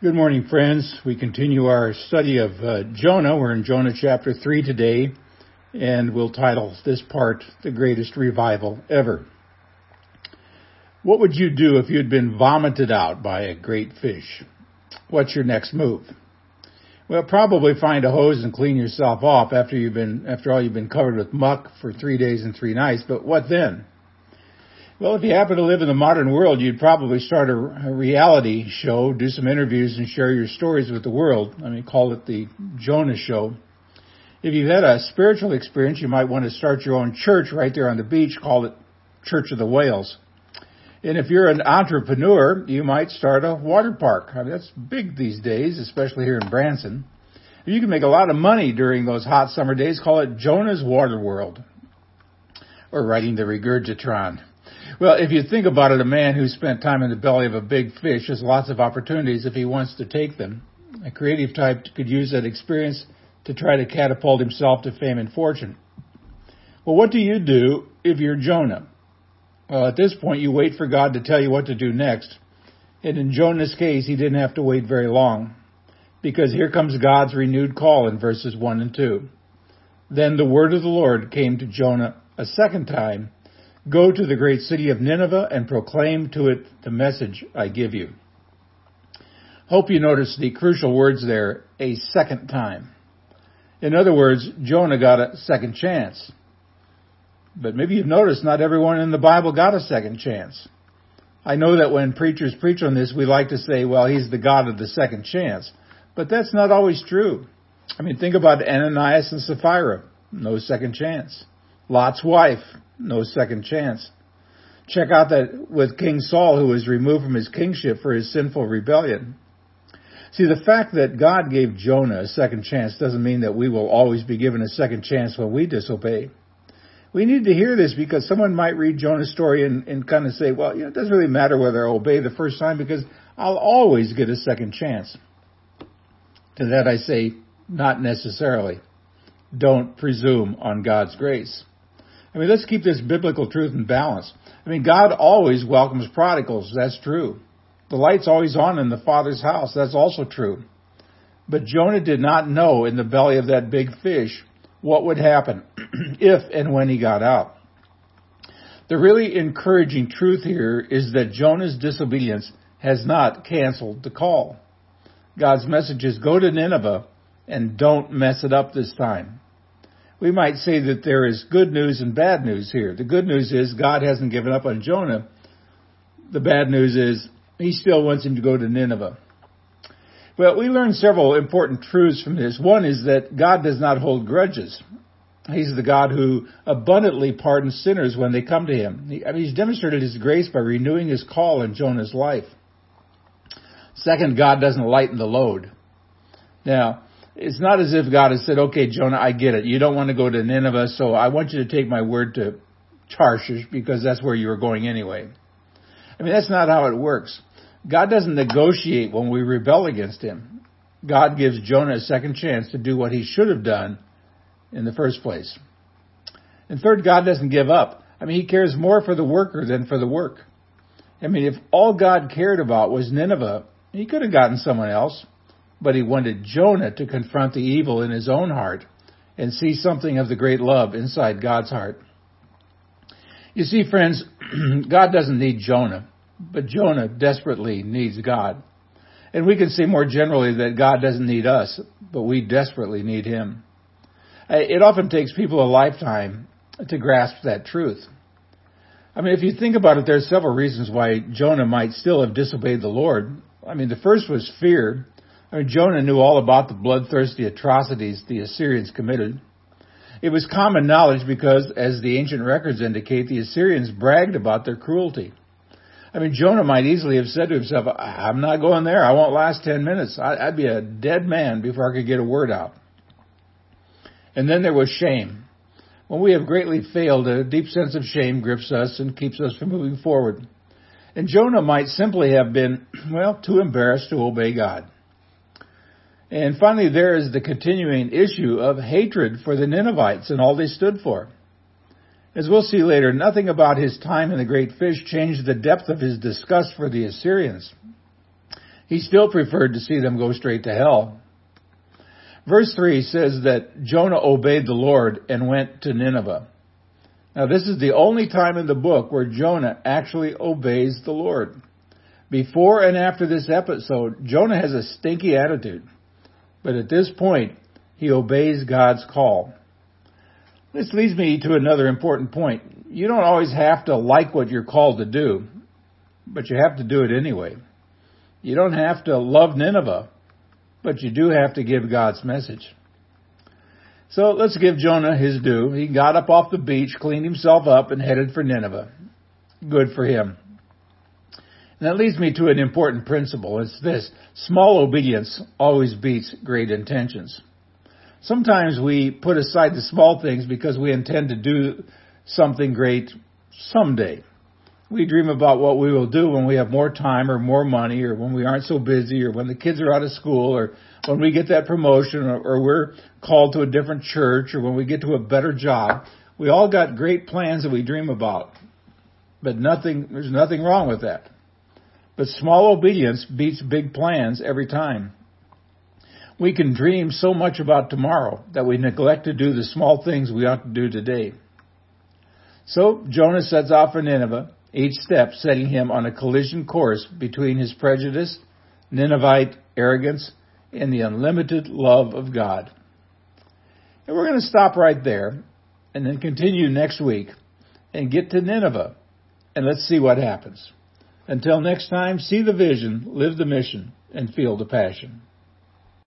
Good morning, friends. We continue our study of uh, Jonah. We're in Jonah chapter 3 today, and we'll title this part, The Greatest Revival Ever. What would you do if you'd been vomited out by a great fish? What's your next move? Well, probably find a hose and clean yourself off after you've been, after all you've been covered with muck for three days and three nights, but what then? Well, if you happen to live in the modern world, you'd probably start a, a, reality show, do some interviews, and share your stories with the world. I mean, call it the Jonah Show. If you've had a spiritual experience, you might want to start your own church right there on the beach, call it Church of the Whales. And if you're an entrepreneur, you might start a water park. I mean, that's big these days, especially here in Branson. You can make a lot of money during those hot summer days. Call it Jonah's Water World. Or writing the Regurgitron. Well, if you think about it, a man who spent time in the belly of a big fish has lots of opportunities if he wants to take them. A creative type could use that experience to try to catapult himself to fame and fortune. Well, what do you do if you're Jonah? Well, at this point, you wait for God to tell you what to do next. And in Jonah's case, he didn't have to wait very long. Because here comes God's renewed call in verses 1 and 2. Then the word of the Lord came to Jonah a second time Go to the great city of Nineveh and proclaim to it the message I give you. Hope you notice the crucial words there, a second time. In other words, Jonah got a second chance. But maybe you've noticed not everyone in the Bible got a second chance. I know that when preachers preach on this, we like to say, well, he's the God of the second chance. But that's not always true. I mean, think about Ananias and Sapphira. No second chance. Lot's wife no second chance. Check out that with King Saul, who was removed from his kingship for his sinful rebellion. See, the fact that God gave Jonah a second chance doesn't mean that we will always be given a second chance when we disobey. We need to hear this because someone might read Jonah's story and, and kind of say, well, you know, it doesn't really matter whether I obey the first time because I'll always get a second chance. To that I say, not necessarily. Don't presume on God's grace. I mean, let's keep this biblical truth in balance. I mean, God always welcomes prodigals. That's true. The light's always on in the Father's house. That's also true. But Jonah did not know in the belly of that big fish what would happen if and when he got out. The really encouraging truth here is that Jonah's disobedience has not canceled the call. God's message is go to Nineveh and don't mess it up this time we might say that there is good news and bad news here. The good news is God hasn't given up on Jonah. The bad news is he still wants him to go to Nineveh. Well, we learn several important truths from this. One is that God does not hold grudges. He's the God who abundantly pardons sinners when they come to him. He, I mean, he's demonstrated his grace by renewing his call in Jonah's life. Second, God doesn't lighten the load. Now, it's not as if God has said, okay, Jonah, I get it. You don't want to go to Nineveh, so I want you to take my word to Tarshish because that's where you were going anyway. I mean, that's not how it works. God doesn't negotiate when we rebel against him. God gives Jonah a second chance to do what he should have done in the first place. And third, God doesn't give up. I mean, he cares more for the worker than for the work. I mean, if all God cared about was Nineveh, he could have gotten someone else but he wanted Jonah to confront the evil in his own heart and see something of the great love inside God's heart. You see, friends, God doesn't need Jonah, but Jonah desperately needs God. And we can say more generally that God doesn't need us, but we desperately need Him. Uh, it often takes people a lifetime to grasp that truth. I mean, if you think about it, there's several reasons why Jonah might still have disobeyed the Lord. I mean, the first was fear. I mean, Jonah knew all about the bloodthirsty atrocities the Assyrians committed. It was common knowledge because, as the ancient records indicate, the Assyrians bragged about their cruelty. I mean, Jonah might easily have said to himself, I'm not going there. I won't last 10 minutes. I'd be a dead man before I could get a word out. And then there was shame. When we have greatly failed, a deep sense of shame grips us and keeps us from moving forward. And Jonah might simply have been, well, too embarrassed to obey God. And finally, there is the continuing issue of hatred for the Ninevites and all they stood for. As we'll see later, nothing about his time in the great fish changed the depth of his disgust for the Assyrians. He still preferred to see them go straight to hell. Verse 3 says that Jonah obeyed the Lord and went to Nineveh. Now this is the only time in the book where Jonah actually obeys the Lord. Before and after this episode, Jonah has a stinky attitude. But at this point, he obeys God's call. This leads me to another important point. You don't always have to like what you're called to do, but you have to do it anyway. You don't have to love Nineveh, but you do have to give God's message. So let's give Jonah his due. He got up off the beach, cleaned himself up, and headed for Nineveh. Good for him. And that leads me to an important principle. It's this. Small obedience always beats great intentions. Sometimes we put aside the small things because we intend to do something great someday. We dream about what we will do when we have more time or more money or when we aren't so busy or when the kids are out of school or when we get that promotion or, or we're called to a different church or when we get to a better job. We all got great plans that we dream about. But nothing, there's nothing wrong with that. But small obedience beats big plans every time. We can dream so much about tomorrow that we neglect to do the small things we ought to do today. So Jonah sets off for Nineveh, each step setting him on a collision course between his prejudice, Ninevite arrogance, and the unlimited love of God. And we're going to stop right there and then continue next week and get to Nineveh and let's see what happens. Until next time, see the vision, live the mission, and feel the passion.